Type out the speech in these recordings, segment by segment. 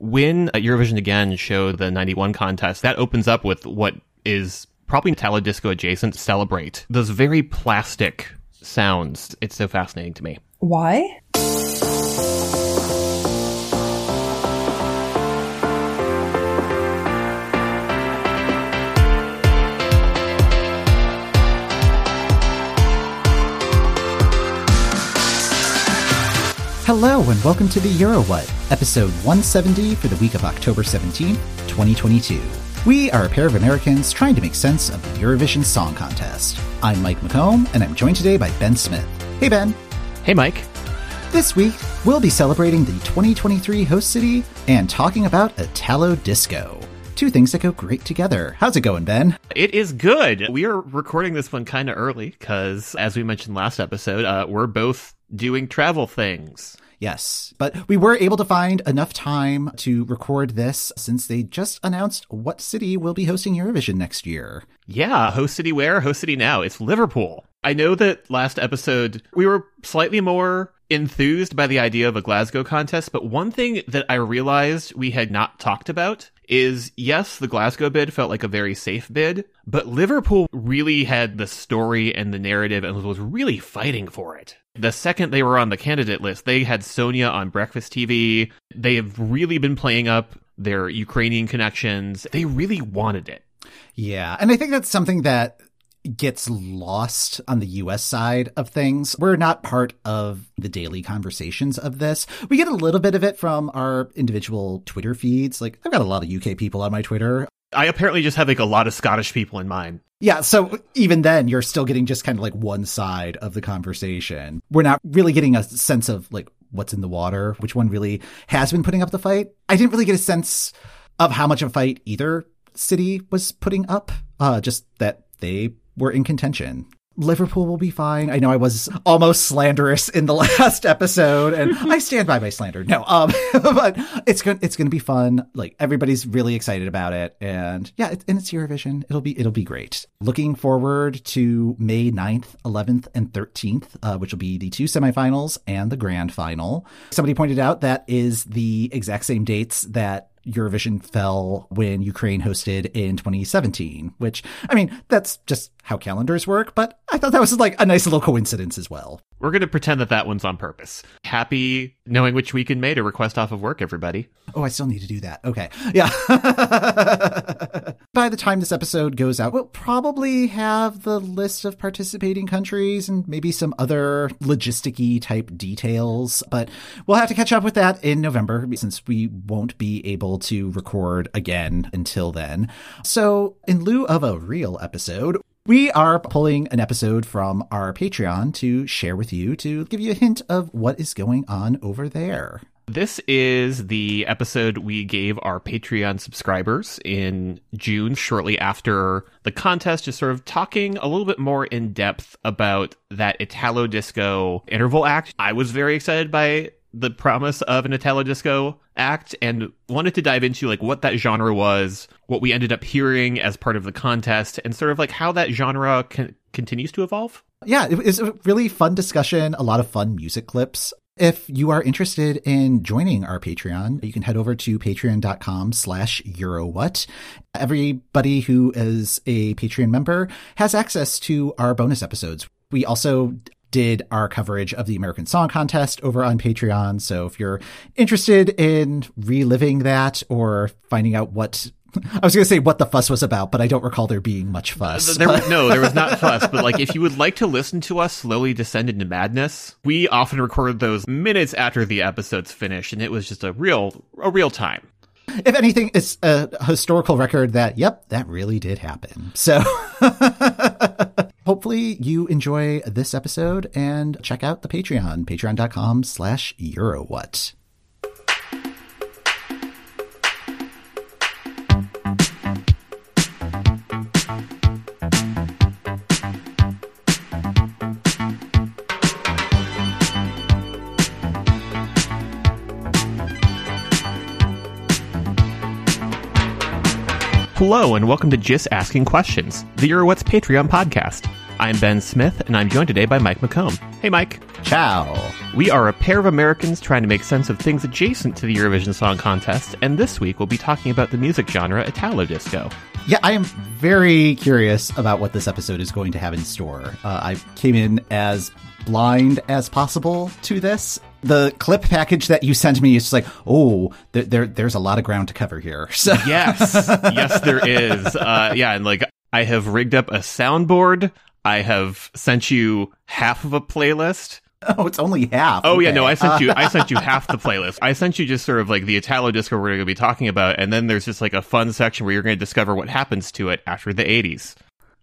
when uh, Eurovision again showed the 91 contest, that opens up with what is probably Italo disco adjacent, Celebrate. Those very plastic sounds. It's so fascinating to me. Why? Hello and welcome to the EuroWhat, episode 170 for the week of October 17, 2022. We are a pair of Americans trying to make sense of the Eurovision Song Contest. I'm Mike McComb, and I'm joined today by Ben Smith. Hey, Ben. Hey, Mike. This week, we'll be celebrating the 2023 host city and talking about Italo Disco. Two things that go great together. How's it going, Ben? It is good. We are recording this one kind of early because, as we mentioned last episode, uh, we're both doing travel things. Yes, but we were able to find enough time to record this since they just announced what city will be hosting Eurovision next year. Yeah, host city where? Host city now. It's Liverpool. I know that last episode we were slightly more enthused by the idea of a Glasgow contest, but one thing that I realized we had not talked about is yes, the Glasgow bid felt like a very safe bid, but Liverpool really had the story and the narrative and was really fighting for it. The second they were on the candidate list, they had Sonia on Breakfast TV. They have really been playing up their Ukrainian connections. They really wanted it. Yeah. And I think that's something that gets lost on the US side of things. We're not part of the daily conversations of this. We get a little bit of it from our individual Twitter feeds. Like, I've got a lot of UK people on my Twitter. I apparently just have like a lot of Scottish people in mine. Yeah, so even then, you're still getting just kind of like one side of the conversation. We're not really getting a sense of like what's in the water, which one really has been putting up the fight. I didn't really get a sense of how much of a fight either city was putting up, uh, just that they were in contention. Liverpool will be fine. I know I was almost slanderous in the last episode, and I stand by my slander. No, um, but it's gonna it's going to be fun. Like everybody's really excited about it, and yeah, it, and it's Eurovision. It'll be it'll be great. Looking forward to May 9th, 11th, and 13th, uh, which will be the two semifinals and the grand final. Somebody pointed out that is the exact same dates that Eurovision fell when Ukraine hosted in 2017, which, I mean, that's just how calendars work, but I thought that was like a nice little coincidence as well. We're going to pretend that that one's on purpose. Happy knowing which week in May to request off of work, everybody. Oh, I still need to do that. Okay. Yeah. By the time this episode goes out, we'll probably have the list of participating countries and maybe some other logisticy type details, but we'll have to catch up with that in November since we won't be able to record again until then. So, in lieu of a real episode, we are pulling an episode from our Patreon to share with you to give you a hint of what is going on over there. This is the episode we gave our Patreon subscribers in June, shortly after the contest, just sort of talking a little bit more in depth about that Italo disco interval act. I was very excited by the promise of an Italo disco act and wanted to dive into like what that genre was, what we ended up hearing as part of the contest, and sort of like how that genre con- continues to evolve. Yeah, it was a really fun discussion, a lot of fun music clips. If you are interested in joining our Patreon, you can head over to patreon.com slash eurowhat. Everybody who is a Patreon member has access to our bonus episodes. We also did our coverage of the American Song Contest over on Patreon. So if you're interested in reliving that or finding out what I was going to say what the fuss was about, but I don't recall there being much fuss. There, no, there was not fuss. But like, if you would like to listen to us slowly descend into madness, we often record those minutes after the episode's finished, and it was just a real, a real time. If anything, it's a historical record that, yep, that really did happen. So hopefully you enjoy this episode and check out the Patreon, patreon.com slash Eurowhat. Hello, and welcome to Just ASCing Questions, the Eurowhat's Patreon podcast. I'm Ben Smith, and I'm joined today by Mike McComb. Hey, Mike. Ciao. We are a pair of Americans trying to make sense of things adjacent to the Eurovision Song Contest, and this week we'll be talking about the music genre Italo disco. Yeah, I am very curious about what this episode is going to have in store. Uh, I came in as blind as possible to this. The clip package that you sent me is just like, oh, there, there there's a lot of ground to cover here. So Yes, yes, there is. Uh, yeah, and like I have rigged up a soundboard. I have sent you half of a playlist. oh, it's only half. Oh yeah, no, I sent you I sent you half the playlist. I sent you just sort of like the Italo disco we're going to be talking about, and then there's just like a fun section where you're going to discover what happens to it after the 80s.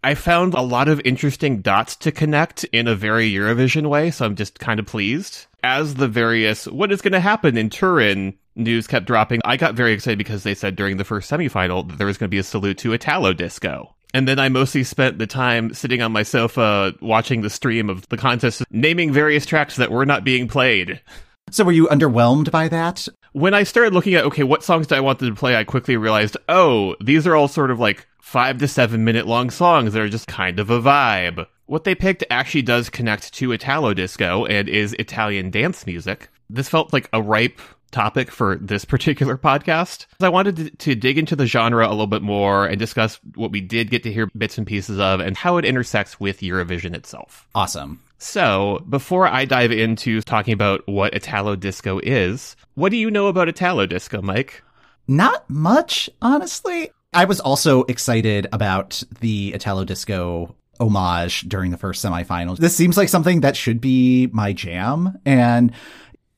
I found a lot of interesting dots to connect in a very Eurovision way, so I'm just kind of pleased. As the various what is going to happen in Turin news kept dropping, I got very excited because they said during the first semifinal that there was going to be a salute to Italo disco. And then I mostly spent the time sitting on my sofa watching the stream of the contest, naming various tracks that were not being played. So were you underwhelmed by that? When I started looking at, okay, what songs do I want them to play, I quickly realized, oh, these are all sort of like five to seven minute long songs that are just kind of a vibe. What they picked actually does connect to Italo disco and is Italian dance music. This felt like a ripe topic for this particular podcast. I wanted to, to dig into the genre a little bit more and discuss what we did get to hear bits and pieces of and how it intersects with Eurovision itself. Awesome. So, before I dive into talking about what Italo disco is, what do you know about Italo disco, Mike? Not much, honestly. I was also excited about the Italo disco homage during the first semifinals. This seems like something that should be my jam. And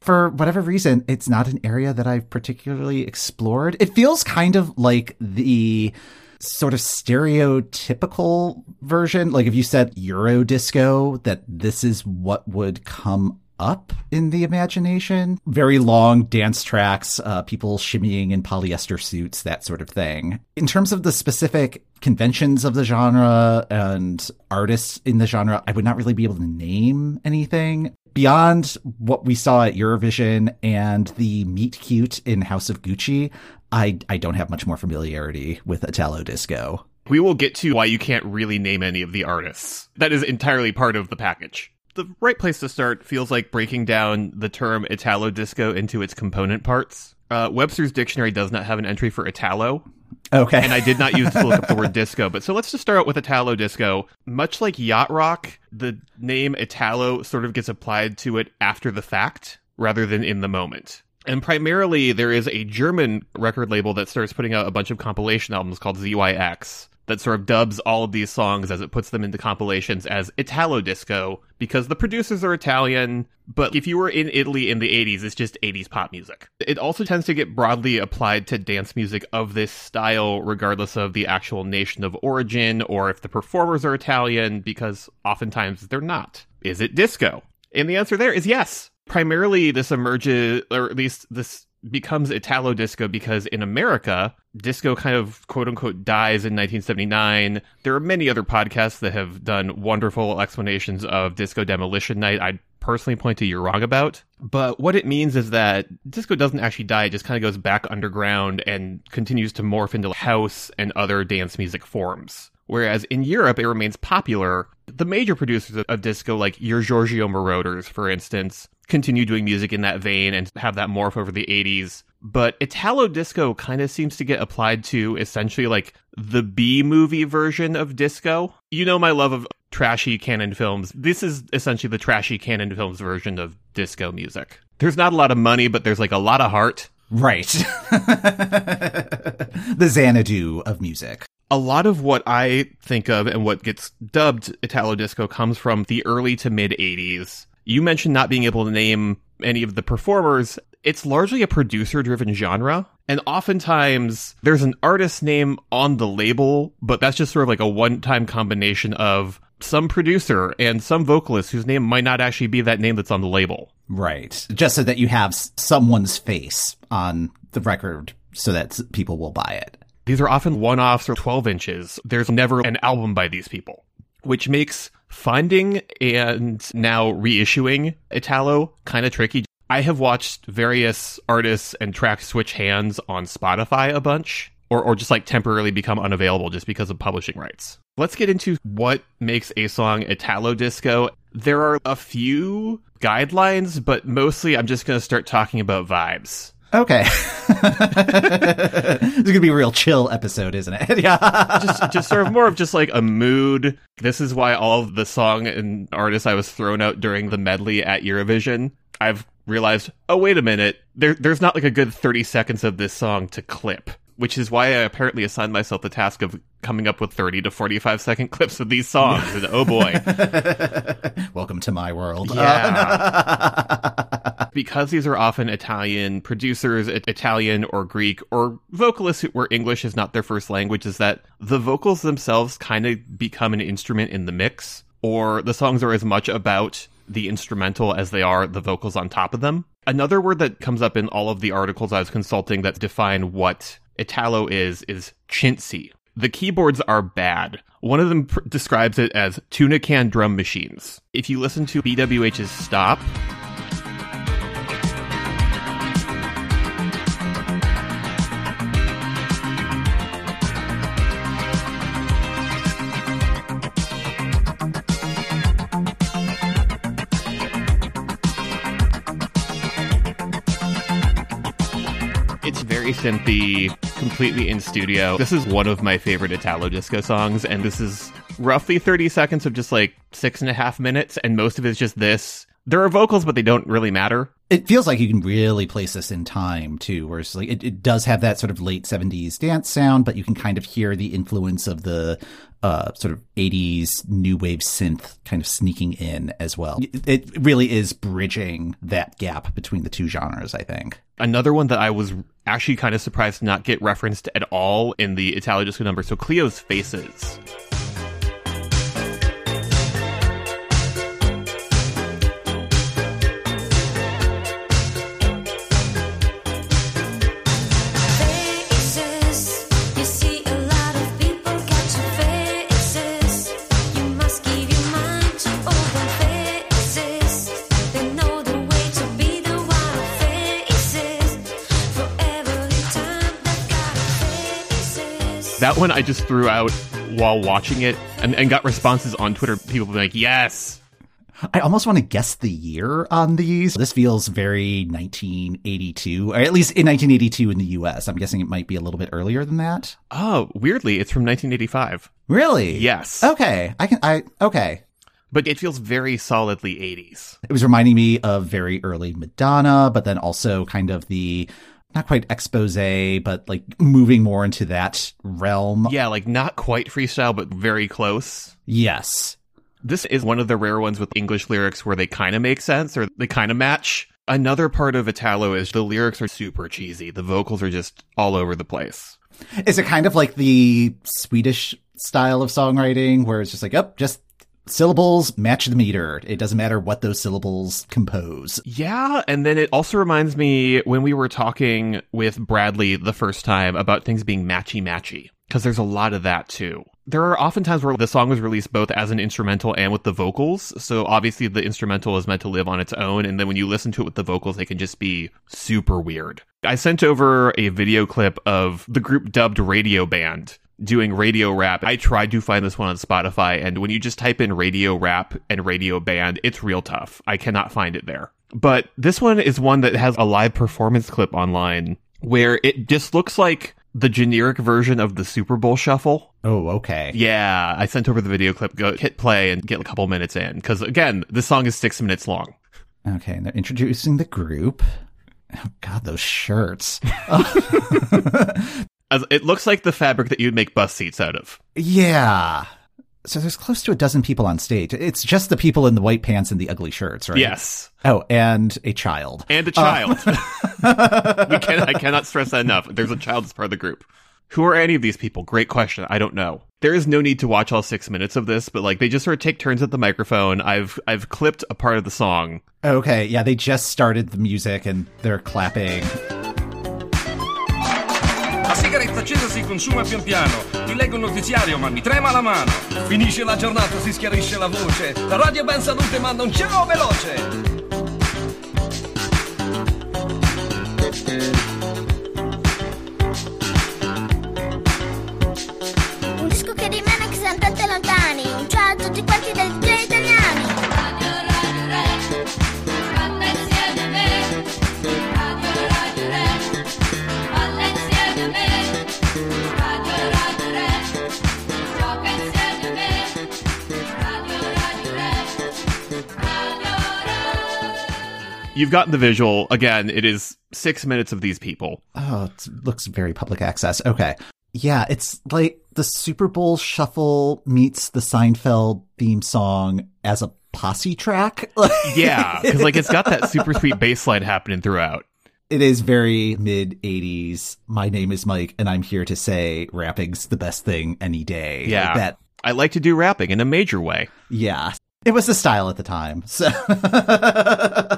for whatever reason, it's not an area that I've particularly explored. It feels kind of like the sort of stereotypical version. Like if you said Euro disco, that this is what would come up in the imagination. Very long dance tracks, uh, people shimmying in polyester suits, that sort of thing. In terms of the specific conventions of the genre and artists in the genre, I would not really be able to name anything. Beyond what we saw at Eurovision and the meet cute in House of Gucci, I, I don't have much more familiarity with Italo disco. We will get to why you can't really name any of the artists. That is entirely part of the package. The right place to start feels like breaking down the term Italo disco into its component parts. Uh, Webster's dictionary does not have an entry for Italo, Okay. and I did not use to look up the word disco. But so let's just start out with Italo disco. Much like yacht rock, the name Italo sort of gets applied to it after the fact rather than in the moment. And primarily, there is a German record label that starts putting out a bunch of compilation albums called ZYX that sort of dubs all of these songs as it puts them into compilations as Italo disco because the producers are Italian. But if you were in Italy in the 80s, it's just 80s pop music. It also tends to get broadly applied to dance music of this style, regardless of the actual nation of origin or if the performers are Italian, because oftentimes they're not. Is it disco? And the answer there is yes. Primarily, this emerges, or at least this becomes Italo disco because in America, disco kind of quote unquote dies in 1979. There are many other podcasts that have done wonderful explanations of disco demolition night. I'd personally point to You're Wrong About. But what it means is that disco doesn't actually die, it just kind of goes back underground and continues to morph into house and other dance music forms. Whereas in Europe, it remains popular. The major producers of, of disco, like your Giorgio Moroders, for instance, continue doing music in that vein and have that morph over the 80s. But Italo disco kind of seems to get applied to essentially like the B movie version of disco. You know my love of trashy Cannon films. This is essentially the trashy Cannon films version of disco music. There's not a lot of money, but there's like a lot of heart. Right. the Xanadu of music. a lot of what I think of and what gets dubbed Italo disco comes from the early to mid 80s. You mentioned not being able to name any of the performers. It's largely a producer driven genre. And oftentimes there's an artist name on the label, but that's just sort of like a one time combination of some producer and some vocalist whose name might not actually be that name that's on the label. Right. Just so that you have someone's face on the record so that people will buy it. These are often one offs or 12 inches. There's never an album by these people, which makes finding and now reissuing Italo kind of tricky. I have watched various artists and tracks switch hands on Spotify a bunch, or, or just like temporarily become unavailable just because of publishing rights. let's get into what makes a song Italo disco. There are a few guidelines, but mostly I'm just going to start talking about vibes. Okay. this is going to be a real chill episode, isn't it? yeah. just, just sort of more of just like a mood. This is why all the song and artists I was thrown out during the medley at Eurovision, I've realized, oh, wait a minute. There, there's not like a good 30 seconds of this song to clip which is why I apparently assigned myself the task of coming up with 30 to 45 second clips of these songs. and oh boy. Welcome to my world. Yeah. because these are often Italian producers, Italian or Greek, or vocalists where English is not their first language, is that the vocals themselves kind of become an instrument in the mix, or the songs are as much about the instrumental as they are the vocals on top of them. Another word that comes up in all of the articles I was consulting that define what Italo is, is chintzy. The keyboards are bad. One of them pr- describes it as tuna can drum machines. If you listen to BWH's Stop, synthy, completely in studio. This is one of my favorite Italo disco songs, and this is roughly 30 seconds of just like six and a half minutes, and most of it is just this. There are vocals, but they don't really matter. It feels like you can really place this in time too, where it's like it, it does have that sort of late 70s dance sound, but you can kind of hear the influence of the uh, sort of 80s new wave synth kind of sneaking in as well. It really is bridging that gap between the two genres, I think. Another one that I was actually kind of surprised to not get referenced at all in the Italo disco number. So Clio's Faces. That one I just threw out while watching it and, and got responses on Twitter. People being like, yes. I almost want to guess the year on these. This feels very 1982, or at least in 1982 in the US. I'm guessing it might be a little bit earlier than that. Oh, weirdly, it's from 1985. Really? Yes. Okay. I can, I, okay. But it feels very solidly 80s. It was reminding me of very early Madonna, but then also kind of the not quite Exposé, but like moving more into that realm. Yeah, like not quite freestyle, but very close. Yes. This is one of the rare ones with English lyrics where they kind of make sense or they kind of match. Another part of Italo is the lyrics are super cheesy. The vocals are just all over the place. Is it kind of like the Swedish style of songwriting where it's just like, oh, just syllables match the meter. It doesn't matter what those syllables compose. Yeah, and then it also reminds me when we were talking with Bradley the first time about things being matchy matchy, because there's a lot of that too. There are often times where the song was released both as an instrumental and with the vocals. So obviously the instrumental is meant to live on its own. And then when you listen to it with the vocals, they can just be super weird. I sent over a video clip of the group dubbed Radio Band doing radio rap. I tried to find this one on Spotify, and when you just type in radio rap and radio band, it's real tough. I cannot find it there. But this one is one that has a live performance clip online where it just looks like the generic version of the Super Bowl shuffle. Oh, okay. Yeah, I sent over the video clip. Go hit play and get a couple minutes in because again, this song is six minutes long. Okay, and they're introducing the group. Oh God, those shirts. It looks like the fabric that you'd make bus seats out of. Yeah. So there's close to a dozen people on stage. It's just the people in the white pants and the ugly shirts, right? Yes. Oh, and a child. And a child. Uh- we can I cannot stress that enough. There's a child as part of the group. Who are any of these people? Great question. I don't know. There is no need to watch all six minutes of this, but like they just sort of take turns at the microphone. I've I've clipped a part of the song. Okay, yeah, they just started the music and they're clapping. Sigaretta accesa si consuma pian piano. Ti leggo il notiziario ma mi trema la mano. Finisce la giornata, si schiarisce la voce. La radio Ben Salute manda un ciao veloce. Un disco che rimane cantante lontani, un You've gotten the visual. Again, it is six minutes of these people. Oh, it looks very public access. Okay. Yeah, it's like the Super Bowl shuffle meets the Seinfeld theme song as a posse track. Yeah, because like it's got that super sweet bass line happening throughout. it is very mid 80s. My name is Mike, and I'm here to say rapping's the best thing any day. Like Yeah. that, I like to do rapping in a major way. yeah. It was the style at the time. So,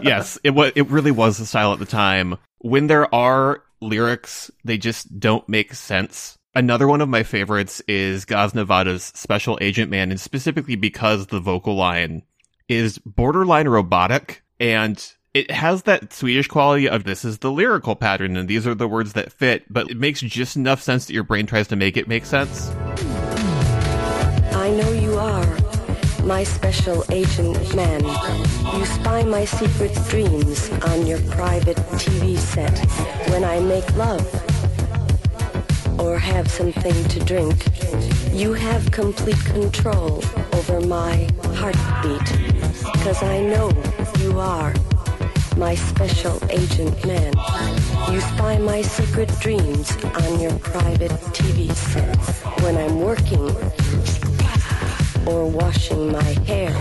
yes, it was. It really was the style at the time. When there are lyrics, they just don't make sense. Another one of my favorites is Gaz Nevada's Special Agent Man, and specifically because the vocal line is borderline robotic and it has that Swedish quality of this is the lyrical pattern and these are the words that fit, but it makes just enough sense that your brain tries to make it make sense. I know you are my special agent man. You spy my secret dreams on your private TV set when I make love or have something to drink. You have complete control over my heartbeat because I know you are my special agent man. You spy my secret dreams on your private TV sets when I'm working or washing my hair.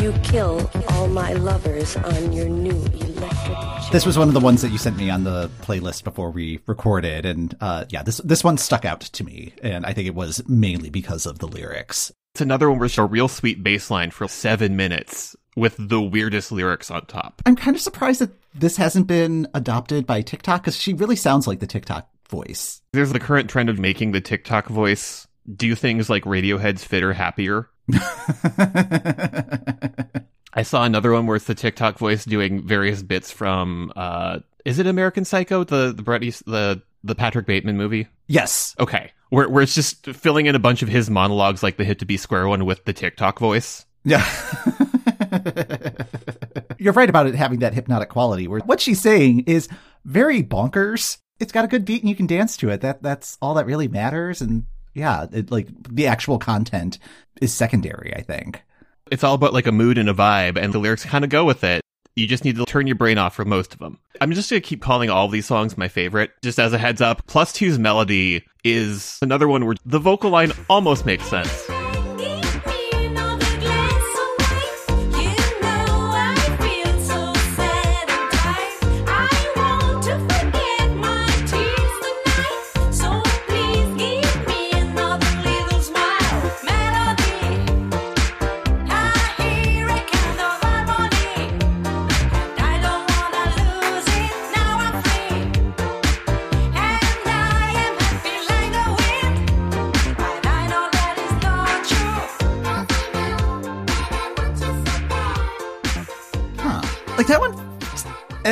You kill all my lovers on your new electric chair. this was one of the ones that you sent me on the playlist before we recorded. And, uh, yeah, this, this one stuck out to me. And I think it was mainly because of the lyrics. It's another one where it's a real sweet bass line for seven minutes with the weirdest lyrics on top. I'm kind of surprised that this hasn't been adopted by TikTok because she really sounds like the TikTok voice. There's the current trend of making the TikTok voice do things like Radiohead's Fitter Happier. I saw another one where it's the TikTok voice doing various bits from uh is it American Psycho, the the Brett East, the the Patrick Bateman movie? yes. Okay. Where where it's just filling in a bunch of his monologues like the Hip to Be Square one with the TikTok voice. Yeah. You're right about it having that hypnotic quality where what she's saying is very bonkers. It's got a good beat and you can dance to it. That that's all that really matters and yeah, it, like the actual content is secondary, I think. It's all about like a mood and a vibe and the lyrics kind of go with it. You just need to turn your brain off for most of them. I'm just going to keep calling all these songs my favorite. Just as a heads up, Plus Two's melody is another one where the vocal line almost makes sense.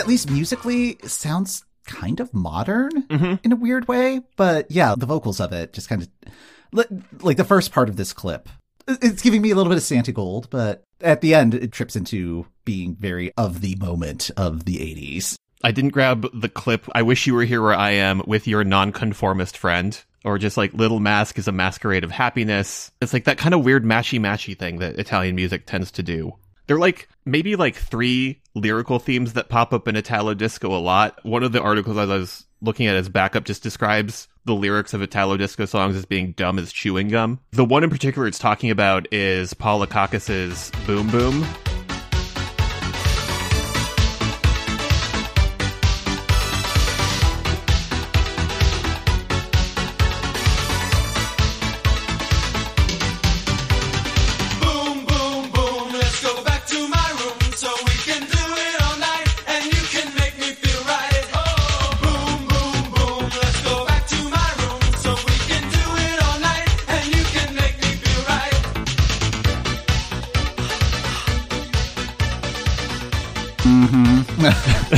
At least musically sounds kind of modern mm-hmm. in a weird way, but yeah, the vocals of it just kind of like, like the first part of this clip. It's giving me a little bit of Santigold, but at the end it trips into being very of the moment of the 80s. I didn't grab the clip. I wish you were here where I am with your nonconformist friend. Or just like Little Mask is a masquerade of happiness. It's like that kind of weird matchy matchy thing that Italian music tends to do. They're like maybe like three lyrical themes that pop up in Italo disco a lot. One of the articles I was looking at as backup just describes the lyrics of Italo disco songs as being dumb as chewing gum. The one in particular it's talking about is Paula Boom Boom. Boom,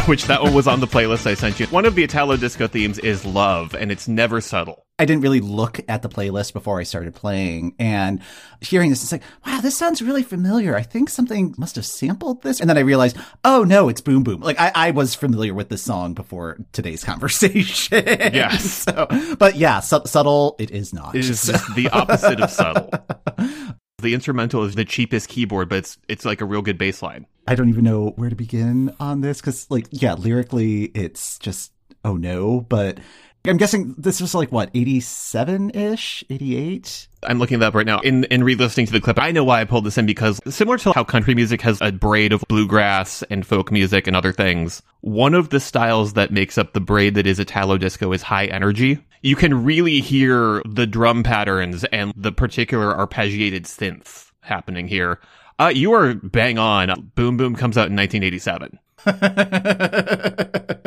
which that one was on the playlist I sent you. One of the Italo disco themes is love, and it's never subtle. I didn't really look at the playlist before I started playing and hearing this, it's like, wow, this sounds really familiar. I think something must have sampled this. And then I realized, oh no, it's Boom Boom. Like I, I was familiar with this song before today's conversation. Yes. so, but yeah, su- subtle, it is not. It is just the opposite of subtle. The instrumental is the cheapest keyboard, but it's it's like a real good bass line. I don't even know where to begin on this because, like, yeah, lyrically, it's just oh no. But I'm guessing this was like what 87 ish, 88. I'm looking that up right now. In in re-listening to the clip, I know why I pulled this in because similar to how country music has a braid of bluegrass and folk music and other things, one of the styles that makes up the braid that is Italo disco is high energy. You can really hear the drum patterns and the particular arpeggiated synth happening here. Uh, you are bang on. Boom Boom comes out in 1987.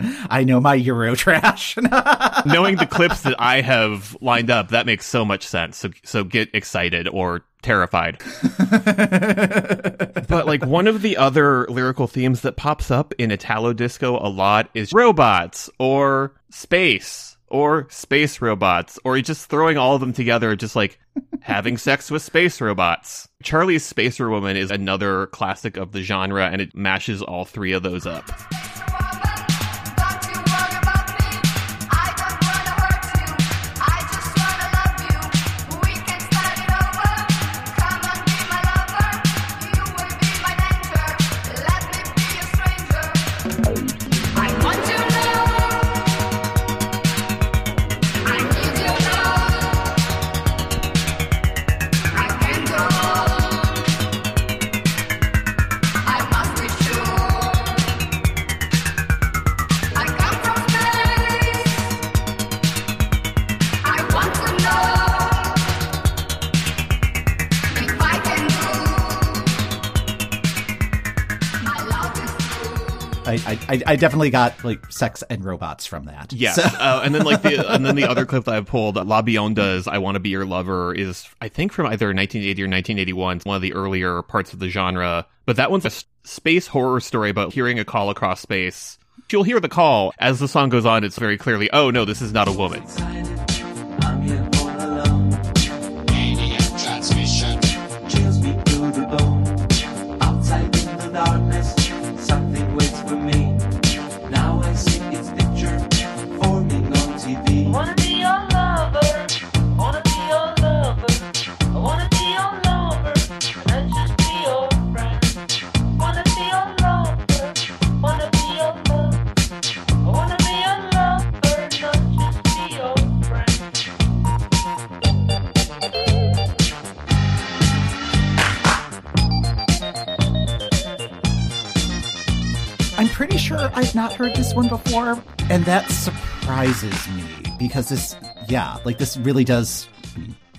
I know my Euro trash. Knowing the clips that I have lined up, that makes so much sense. So, so get excited or terrified. but like one of the other lyrical themes that pops up in Italo disco a lot is robots or space or space robots or just throwing all of them together, just like having sex with space robots. Charlie's Spacer Woman is another classic of the genre and it mashes all three of those up. I, I, I definitely got like sex and robots from that. Yes, So- uh, and then like the and then the other clip that I've pulled, La Bionda's "I Want to Be Your Lover" is I think from either 1980 or 1981. It's one of the earlier parts of the genre, but that one's a space horror story about hearing a call across space. You'll hear the call as the song goes on. It's very clearly, oh no, this is not a woman. Pretty sure I've not heard this one before, and that surprises me because this, yeah, like this really does.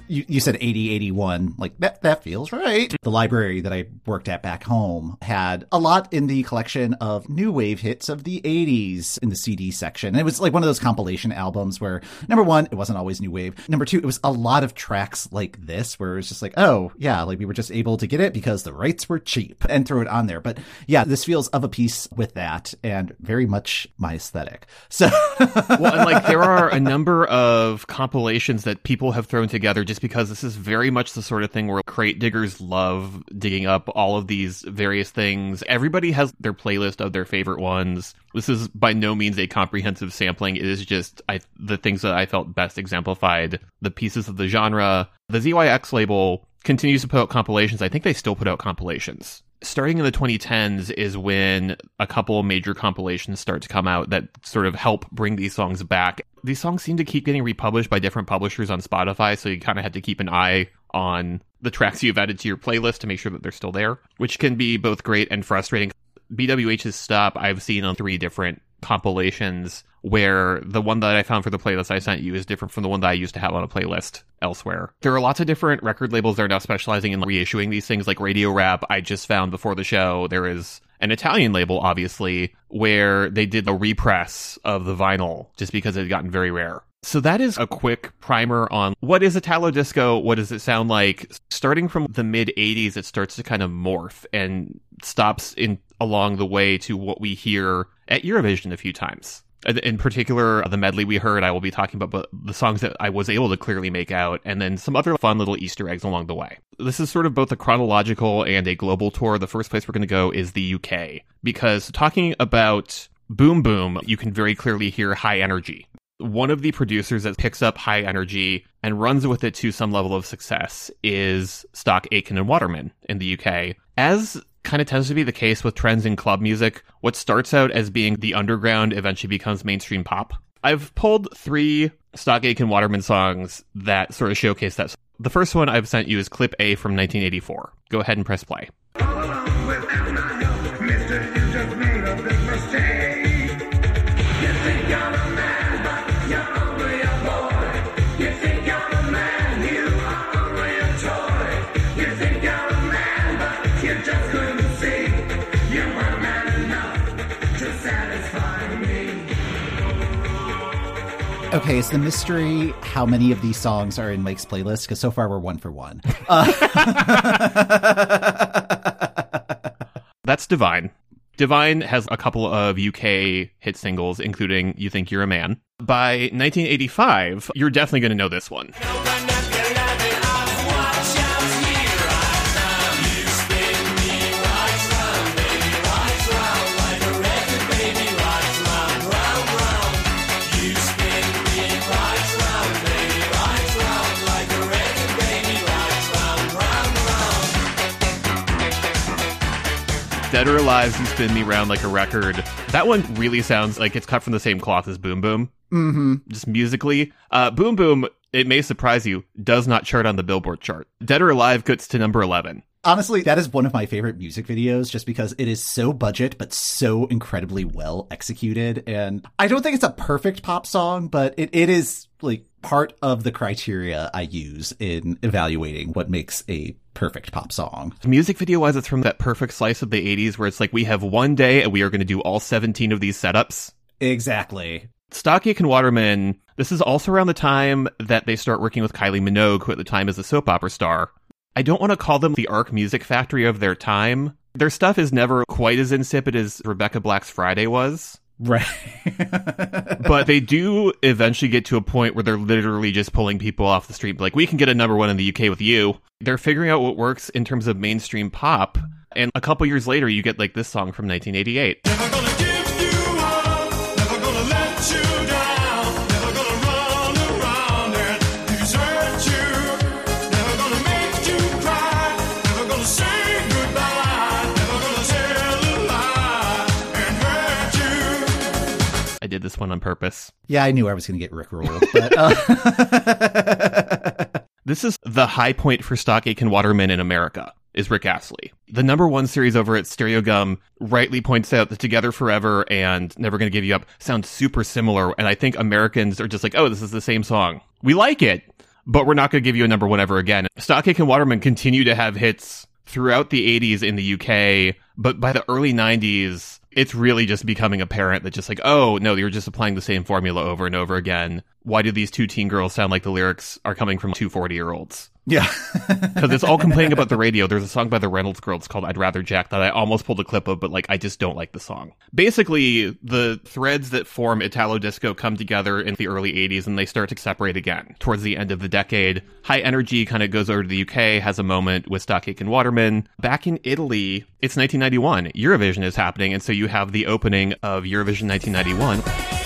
You, you said 80, 81. Like that, that feels right. The library that I worked at back home had a lot in the collection of new wave hits of the 80s in the CD section. And it was like one of those compilation albums where, number one, it wasn't always new wave. Number two, it was a lot of tracks like this where it was just like, oh, yeah, like we were just able to get it because the rights were cheap and throw it on there. But yeah, this feels of a piece with that and very much my aesthetic. So, well, and like there are a number of compilations that people have thrown together just because this is very much the sort of thing where crate diggers love digging up all of these various things. Everybody has their playlist of their favorite ones. This is by no means a comprehensive sampling. It is just I, the things that I felt best exemplified the pieces of the genre. The ZYX label continues to put out compilations. I think they still put out compilations starting in the 2010s is when a couple major compilations start to come out that sort of help bring these songs back. These songs seem to keep getting republished by different publishers on Spotify, so you kind of had to keep an eye on the tracks you've added to your playlist to make sure that they're still there, which can be both great and frustrating. BWH's Stop I've seen on three different compilations where the one that I found for the playlist I sent you is different from the one that I used to have on a playlist elsewhere. There are lots of different record labels that are now specializing in reissuing these things like Radio Rap. I just found before the show there is an Italian label, obviously, where they did a repress of the vinyl just because it had gotten very rare. So that is a quick primer on what is Italo disco, what does it sound like? Starting from the mid 80s, it starts to kind of morph and stops in along the way to what we hear at Eurovision a few times. Uh, in- In particular, the medley we heard, I will be talking about but the songs that I was able to clearly make out, and then some other fun little Easter eggs along the way. This is sort of both a chronological and a global tour. The first place we're going to go is the UK, because talking about Boom Boom, you can very clearly hear high energy. One of the producers that picks up high energy and runs with it to some level of success is Stock Aitken and Waterman in the UK. As kind of tends to be the case with trends in club music, what starts out as being the underground eventually becomes mainstream pop. I've pulled three Stock Aitken Waterman songs that sort of showcase that. The first one I've sent you is clip A from 1984. Go ahead and press play. Okay, is the mystery how many of these songs are in Mike's playlist? Because so far we're one for one. Uh, That's Divine. Divine has a couple of UK hit singles, including You Think You're a Man. By 1985, you're definitely going to know this one. Dead or Alive, You Spin Me Round Like a Record. That one really sounds like it's cut from the same cloth as Boom Boom. Mm-hmm. Just musically. Uh, Boom Boom, it may surprise you, does not chart on the Billboard chart. Dead or Alive gets to number 11. Honestly, that is one of my favorite music videos just because it is so budget but so incredibly well executed. And I don't think it's a perfect pop song, but it, it is like part of the criteria I use in evaluating what makes a perfect pop song. Music video wise, it's from that perfect slice of the 80s where it's like we have one day and we are going to do all 17 of these setups. Exactly. Stock and Waterman, this is also around the time that they start working with Kylie Minogue, who at the time is a soap opera star. I don't want to call them the Arc Music Factory of their time. Their stuff is never quite as insipid as Rebecca Black's Friday was. Right. but they do eventually get to a point where they're literally just pulling people off the street. Like, we can get a number one in the UK with you. They're figuring out what works in terms of mainstream pop. And a couple years later, you get like this song from 1988. Did this one on purpose. yeah, I knew I was going to get rickrolled, but uh, This is the high point for Stock Aitken Waterman in America, is Rick Astley. The number one series over at Stereogum rightly points out that Together Forever and Never Gonna Give You Up sound super similar, and I think Americans are just like, oh, this is the same song. We like it, but we're not gonna give you a number one ever again. Stock Aitken Waterman continue to have hits throughout the 80s in the UK, but by the early 90s, it's really just becoming apparent that just like, oh, no, you're just applying the same formula over and over again. Why do these two teen girls sound like the lyrics are coming from two 40 year olds? Yeah. Because it's all complaining about the radio. There's a song by the Reynolds Girls called I'd Rather Jack that I almost pulled a clip of, but like, I just don't like the song. Basically, the threads that form Italo Disco come together in the early 80s and they start to separate again. Towards the end of the decade, High Energy kind of goes over to the UK, has a moment with Stock Aitken Waterman. Back in Italy, it's 1991. Eurovision is happening, and so you have the opening of Eurovision 1991.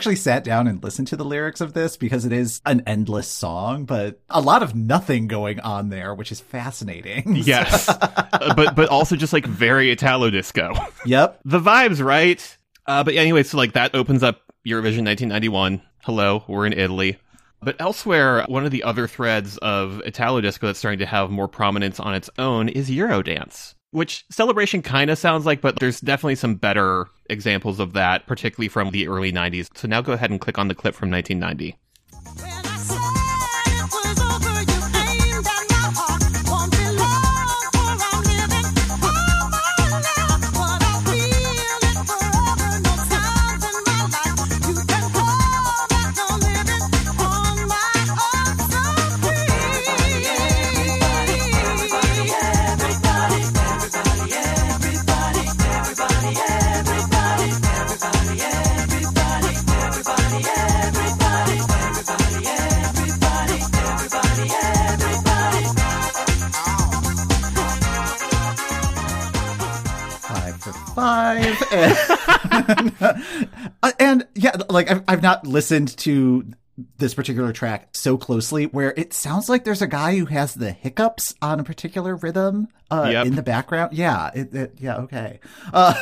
Actually sat down and listened to the lyrics of this because it is an endless song, but a lot of nothing going on there, which is fascinating. Yes. Uh, but but also just like very Italo disco. yep. the vibes, right? Uh, but anyway, so like that opens up Eurovision 1991. Hello, we're in Italy. But elsewhere, one of the other threads of Italo disco that's starting to have more prominence on its own is Eurodance, which Celebration kind of sounds like, but there's definitely some better examples of that, particularly from the early 90s. So now go ahead and click on the clip from 1990. Like I've, I've not listened to this particular track so closely where it sounds like there's a guy who has the hiccups on a particular rhythm uh, Yep. in the background. Yeah. It, it, yeah. Okay. Uh,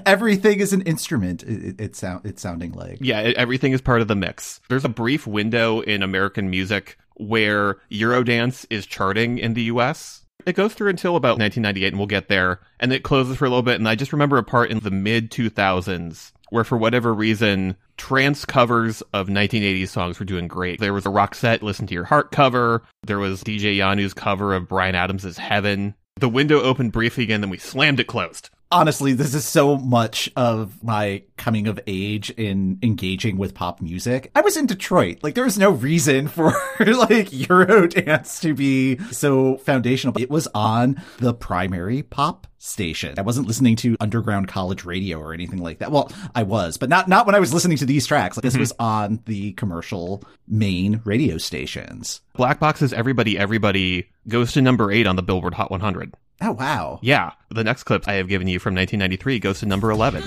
everything is an instrument. It, it, sound, it's sounding like. Yeah, everything is part of the mix. There's a brief window in American music where Eurodance is charting in the US. It goes through until about 1998, and we'll get there. And it closes for a little bit. And I just remember a part in the mid 2000s where, for whatever reason, trance covers of 1980s songs were doing great. There was a Roxette Listen to Your Heart cover. There was DJ Yanou's cover of Bryan Adams' Heaven. The window opened briefly again, then we slammed it closed. Honestly, this is so much of my coming of age in engaging with pop music. I was in Detroit. Like, there was no reason for like Eurodance to be so foundational. It was on the primary pop station. I wasn't listening to underground college radio or anything like that. Well, I was, but not not when I was listening to these tracks. Like, this mm-hmm. was on the commercial main radio stations. Black Box's Everybody Everybody goes to number eight on the Billboard Hot 100. Oh wow. Yeah, the next clip I have given you from 1993 goes to number 11.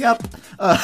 Yep. Uh,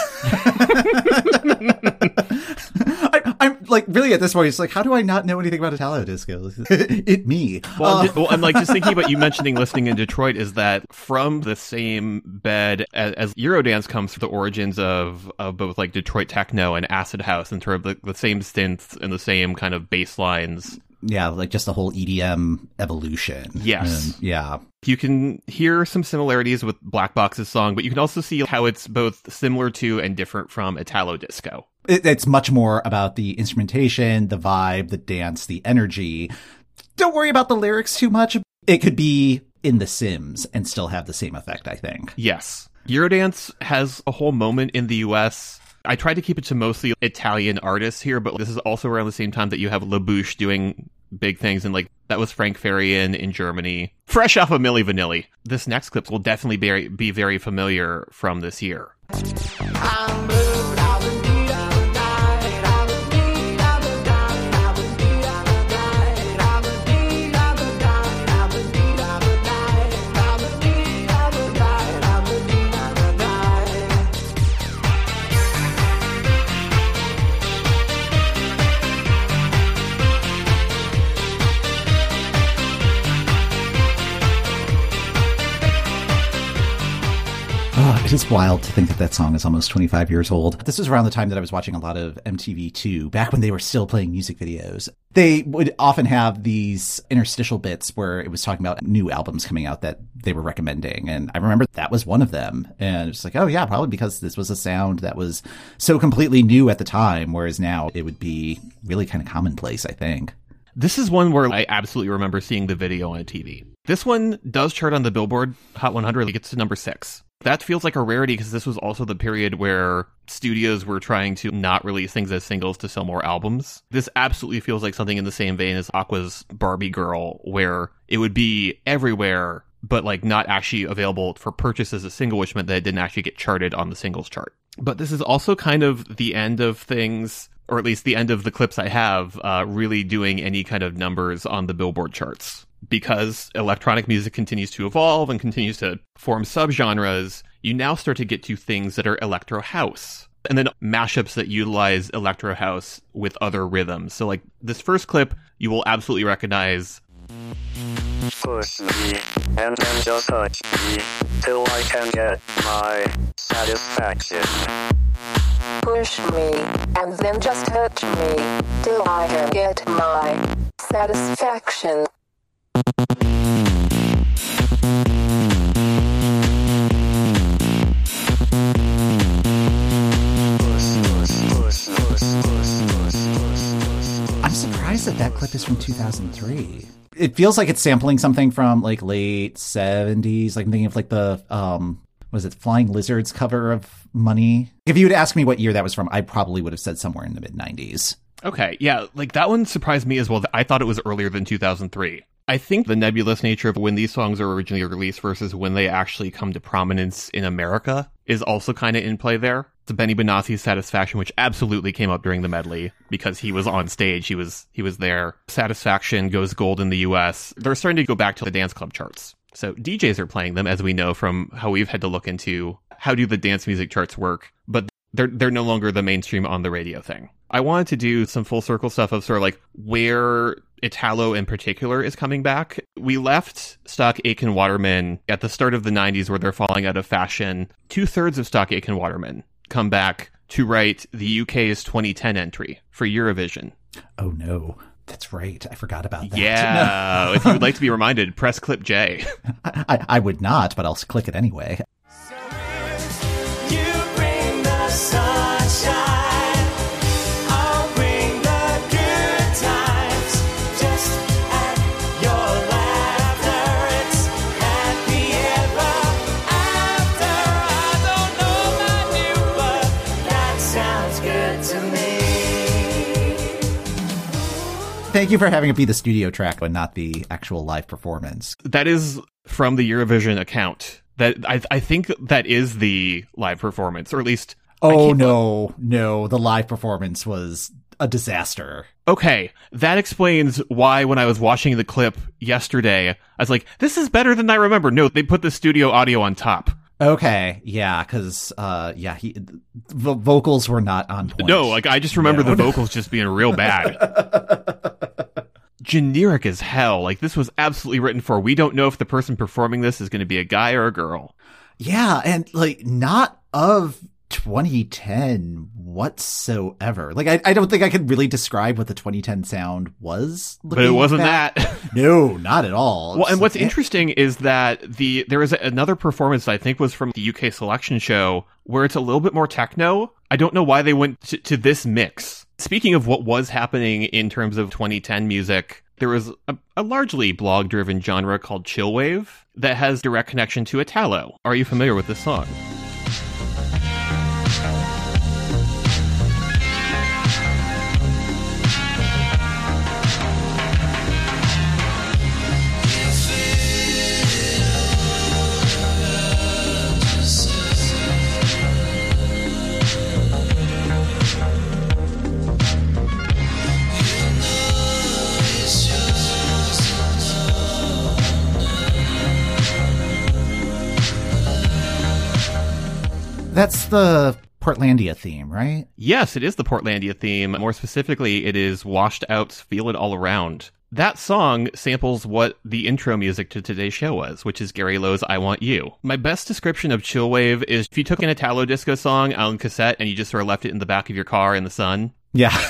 I, I'm like really at this point. It's like, how do I not know anything about Italo disco? it me. Well, Uh, I'm, ju- well, I'm like just thinking about you mentioning listening in Detroit is that from the same bed as, as Eurodance comes to the origins of, of both like Detroit techno and acid house in terms of the, the same synths and the same kind of bass lines. Yeah, like just the whole EDM evolution. Yes. And, yeah. You can hear some similarities with Black Box's song, but you can also see how it's both similar to and different from Italo disco. It, it's much more about the instrumentation, the vibe, the dance, the energy. Don't worry about the lyrics too much. It could be in The Sims and still have the same effect, I think. Yes. Eurodance has a whole moment in the US. I tried to keep it to mostly Italian artists here, but this is also around the same time that you have La Bouche doing big things and like that was Frank Farian in Germany. Fresh off of Milli Vanilli. This next clip will definitely be, be very familiar from this year. Is wild to think that that song is almost 25 years old. This was around the time that I was watching a lot of MTV2, back when they were still playing music videos. They would often have these interstitial bits where it was talking about new albums coming out that they were recommending. And I remember that was one of them. And it's like, oh yeah, probably because this was a sound that was so completely new at the time, whereas now it would be really kind of commonplace, I think. This is one where I absolutely remember seeing the video on a TV. This one does chart on the Billboard Hot 100. It gets to number six. That feels like a rarity because this was also the period where studios were trying to not release things as singles to sell more albums. This absolutely feels like something in the same vein as Aqua's Barbie Girl, where it would be everywhere, but like not actually available for purchase as a single, which meant that it didn't actually get charted on the singles chart. But this is also kind of the end of things or at least the end of the clips I have, uh, really doing any kind of numbers on the Billboard charts. Because electronic music continues to evolve and continues to form subgenres, you now start to get to things that are electro house. And then mashups that utilize electro house with other rhythms. So, like this first clip, you will absolutely recognize Push me, and then just touch me, till I can get my satisfaction. Push me, and then just touch me, till I can get my satisfaction. That that clip is from 2003. It feels like it's sampling something from like late 70s. Like I'm thinking of like the um was it Flying Lizards cover of Money? If you had asked me what year that was from, I probably would have said somewhere in the mid 90s. Okay, yeah, like that one surprised me as well. I thought it was earlier than 2003. I think the nebulous nature of when these songs are originally released versus when they actually come to prominence in America is also kind of in play there. The Benny Benassi's Satisfaction, which absolutely came up during the medley because he was on stage, he was he was there. Satisfaction goes gold in the US. They're starting to go back to the dance club charts. So DJs are playing them as we know from how we've had to look into how do the dance music charts work, but they're they're no longer the mainstream on the radio thing. I wanted to do some full circle stuff of sort of like where Italo in particular is coming back. We left Stock Aitken Waterman at the start of the 90s where they're falling out of fashion. Two thirds of Stock Aitken Waterman come back to write the UK's 2010 entry for Eurovision. Oh no. That's right. I forgot about that. Yeah. if you would like to be reminded, press clip J. I, I would not, but I'll click it anyway. Thank you for having it be the studio track and not the actual live performance. That is from the Eurovision account. That I, I think that is the live performance, or at least Oh no, no, the live performance was a disaster. Okay, that explains why when I was watching the clip yesterday, I was like, this is better than I remember. No, they put the studio audio on top. Okay, yeah, because uh, yeah, he the vocals were not on point. No, like I just remember No. the vocals just being real bad. Generic as hell. Like this was absolutely written for. We don't know if the person performing this is going to be a guy or a girl. yeah, and like not of 2010 whatsoever. Like I, I don't think I could really describe what the 2010 sound was. But it wasn't back. that. No, not at all. Well, and what's It's- interesting is that the there is another performance that I think was from the UK selection show where it's a little bit more techno. I don't know why they went to, to this mix. Speaking of what was happening in terms of 2010 music, there was a, a largely blog-driven genre called chillwave that has direct connection to Italo. Are you familiar with this song? Portlandia theme, right? Yes, it is the Portlandia theme. More specifically, it is Washed Out's Feel It All Around. That song samples what the intro music to today's show was, which is Gary Low's I Want You. My best description of Chillwave is if you took an Italo disco song on cassette and you just sort of left it in the back of your car in the sun. Yeah.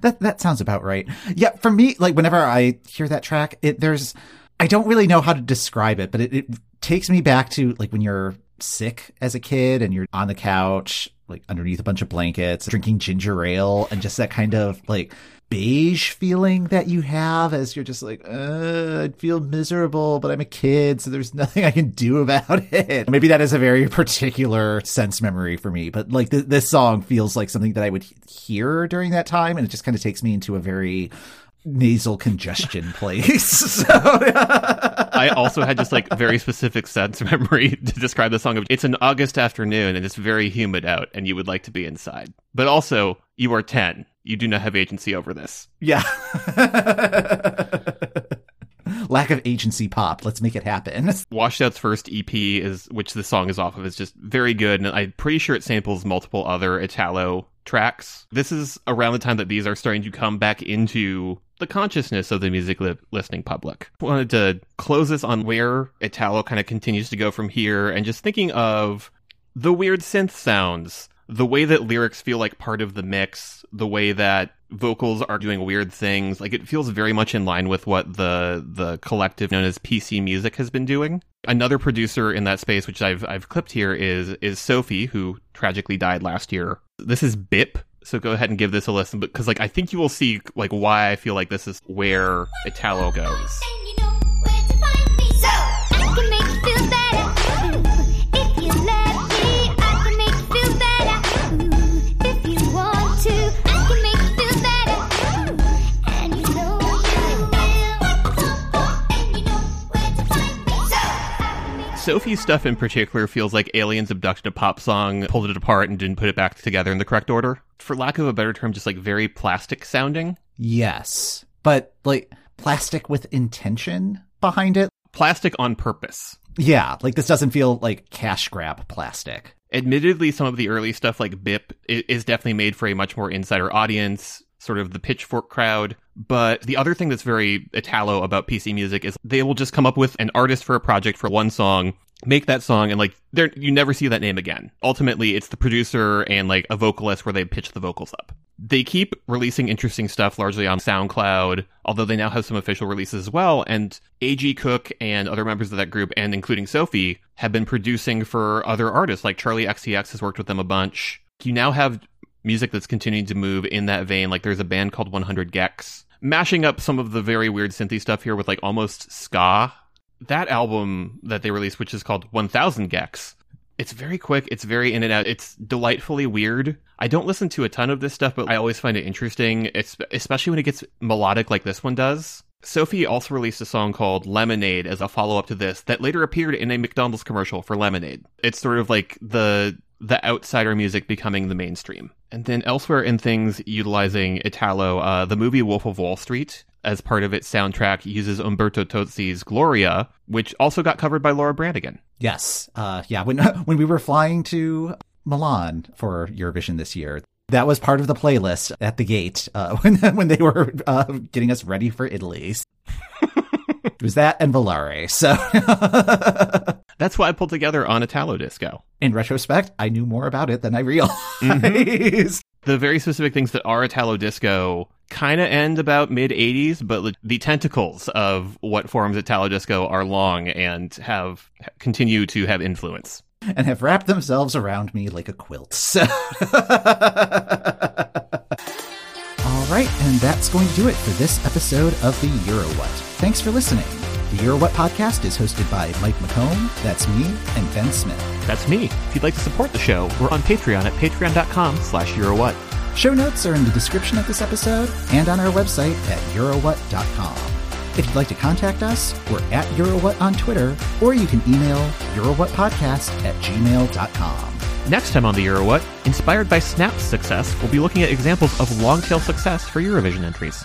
that that sounds about right. Yeah, for me, like whenever I hear that track, it there's I don't really know how to describe it, but it, it takes me back to like when you're sick as a kid and you're on the couch, like underneath a bunch of blankets, drinking ginger ale, and just that kind of like beige feeling that you have as you're just like, uh, I feel miserable, but I'm a kid, so there's nothing I can do about it. Maybe that is a very particular sense memory for me, but like th- this song feels like something that I would he- hear during that time, and it just kind of takes me into a very nasal congestion place. so, I also had just like very specific sense memory to describe the song of it's an August afternoon and it's very humid out and you would like to be inside. But also, you are 10. You do not have agency over this. yeah. Lack of agency pop. Let's make it happen. Washed Out's first EP is which the song is off of is just very good and I'm pretty sure it samples multiple other Italo tracks. This is around the time that these are starting to come back into the consciousness of the music li- listening public. Wanted to close this on where Italo kind of continues to go from here and just thinking of the weird synth sounds, the way that lyrics feel like part of the mix, the way that vocals are doing weird things. Like it feels very much in line with what the the collective known as PC Music has been doing. Another producer in that space, which I've I've clipped here, is is Sophie, who tragically died last year. This is Bipp. So go ahead and give this a listen, because like I think you will see like why I feel like this is where Italo goes. Sophie's stuff in particular feels like aliens abducted a pop song, pulled it apart, and didn't put it back together in the correct order. For lack of a better term, just like very plastic sounding. Yes. But like plastic with intention behind it. Plastic on purpose. Yeah, like this doesn't feel like cash grab plastic. Admittedly, some of the early stuff like Bipp is definitely made for a much more insider audience, sort of the pitchfork crowd. But the other thing that's very Italo about PC music is they will just come up with an artist for a project for one song, make that song, and like there you never see that name again. Ultimately, it's the producer and like a vocalist where they pitch the vocals up. They keep releasing interesting stuff largely on SoundCloud, although they now have some official releases as well. And AG Cook and other members of that group, and including Sophie, have been producing for other artists like Charli XCX has worked with them a bunch. You now have music that's continuing to move in that vein. Like there's a band called 100 gecs, mashing up some of the very weird synthy stuff here with like almost ska. That album that they released, which is called 1000 gecs, it's very quick. It's very in and out. It's delightfully weird. I don't listen to a ton of this stuff, but I always find it interesting, it's, especially when it gets melodic like this one does. Sophie also released a song called Lemonade as a follow up to this that later appeared in a McDonald's commercial for Lemonade. It's sort of like the the outsider music becoming the mainstream. And then elsewhere in things utilizing Italo, uh, the movie Wolf of Wall Street, as part of its soundtrack, uses Umberto Tozzi's Gloria, which also got covered by Laura Branigan. Yes. Uh, yeah. When when we were flying to Milan for Eurovision this year, that was part of the playlist at the gate uh, when when they were uh, getting us ready for Italy. It was that and Volare. So That's why I pulled together on Italo Disco. in retrospect, I knew more about it than I realized. Mm-hmm. the very specific things that are Italo disco kind of end about mid 80s, but the tentacles of what forms Italo disco are long and have continue to have influence. and have wrapped themselves around me like a quilt. So. All right, and that's going to do it for this episode of the EuroWhat. Thanks for listening. The EuroWhat podcast is hosted by Mike McComb, that's me, and Ben Smith. That's me. If you'd like to support the show, we're on Patreon at patreon.com slash Eurowhat. Show notes are in the description of this episode and on our website at eurowhat.com. If you'd like to contact us, we're at Eurowhat on Twitter, or you can email eurowhatpodcast at gmail.com. Next time on the Eurowhat, inspired by Snap's success, we'll be looking at examples of long tail success for Eurovision entries.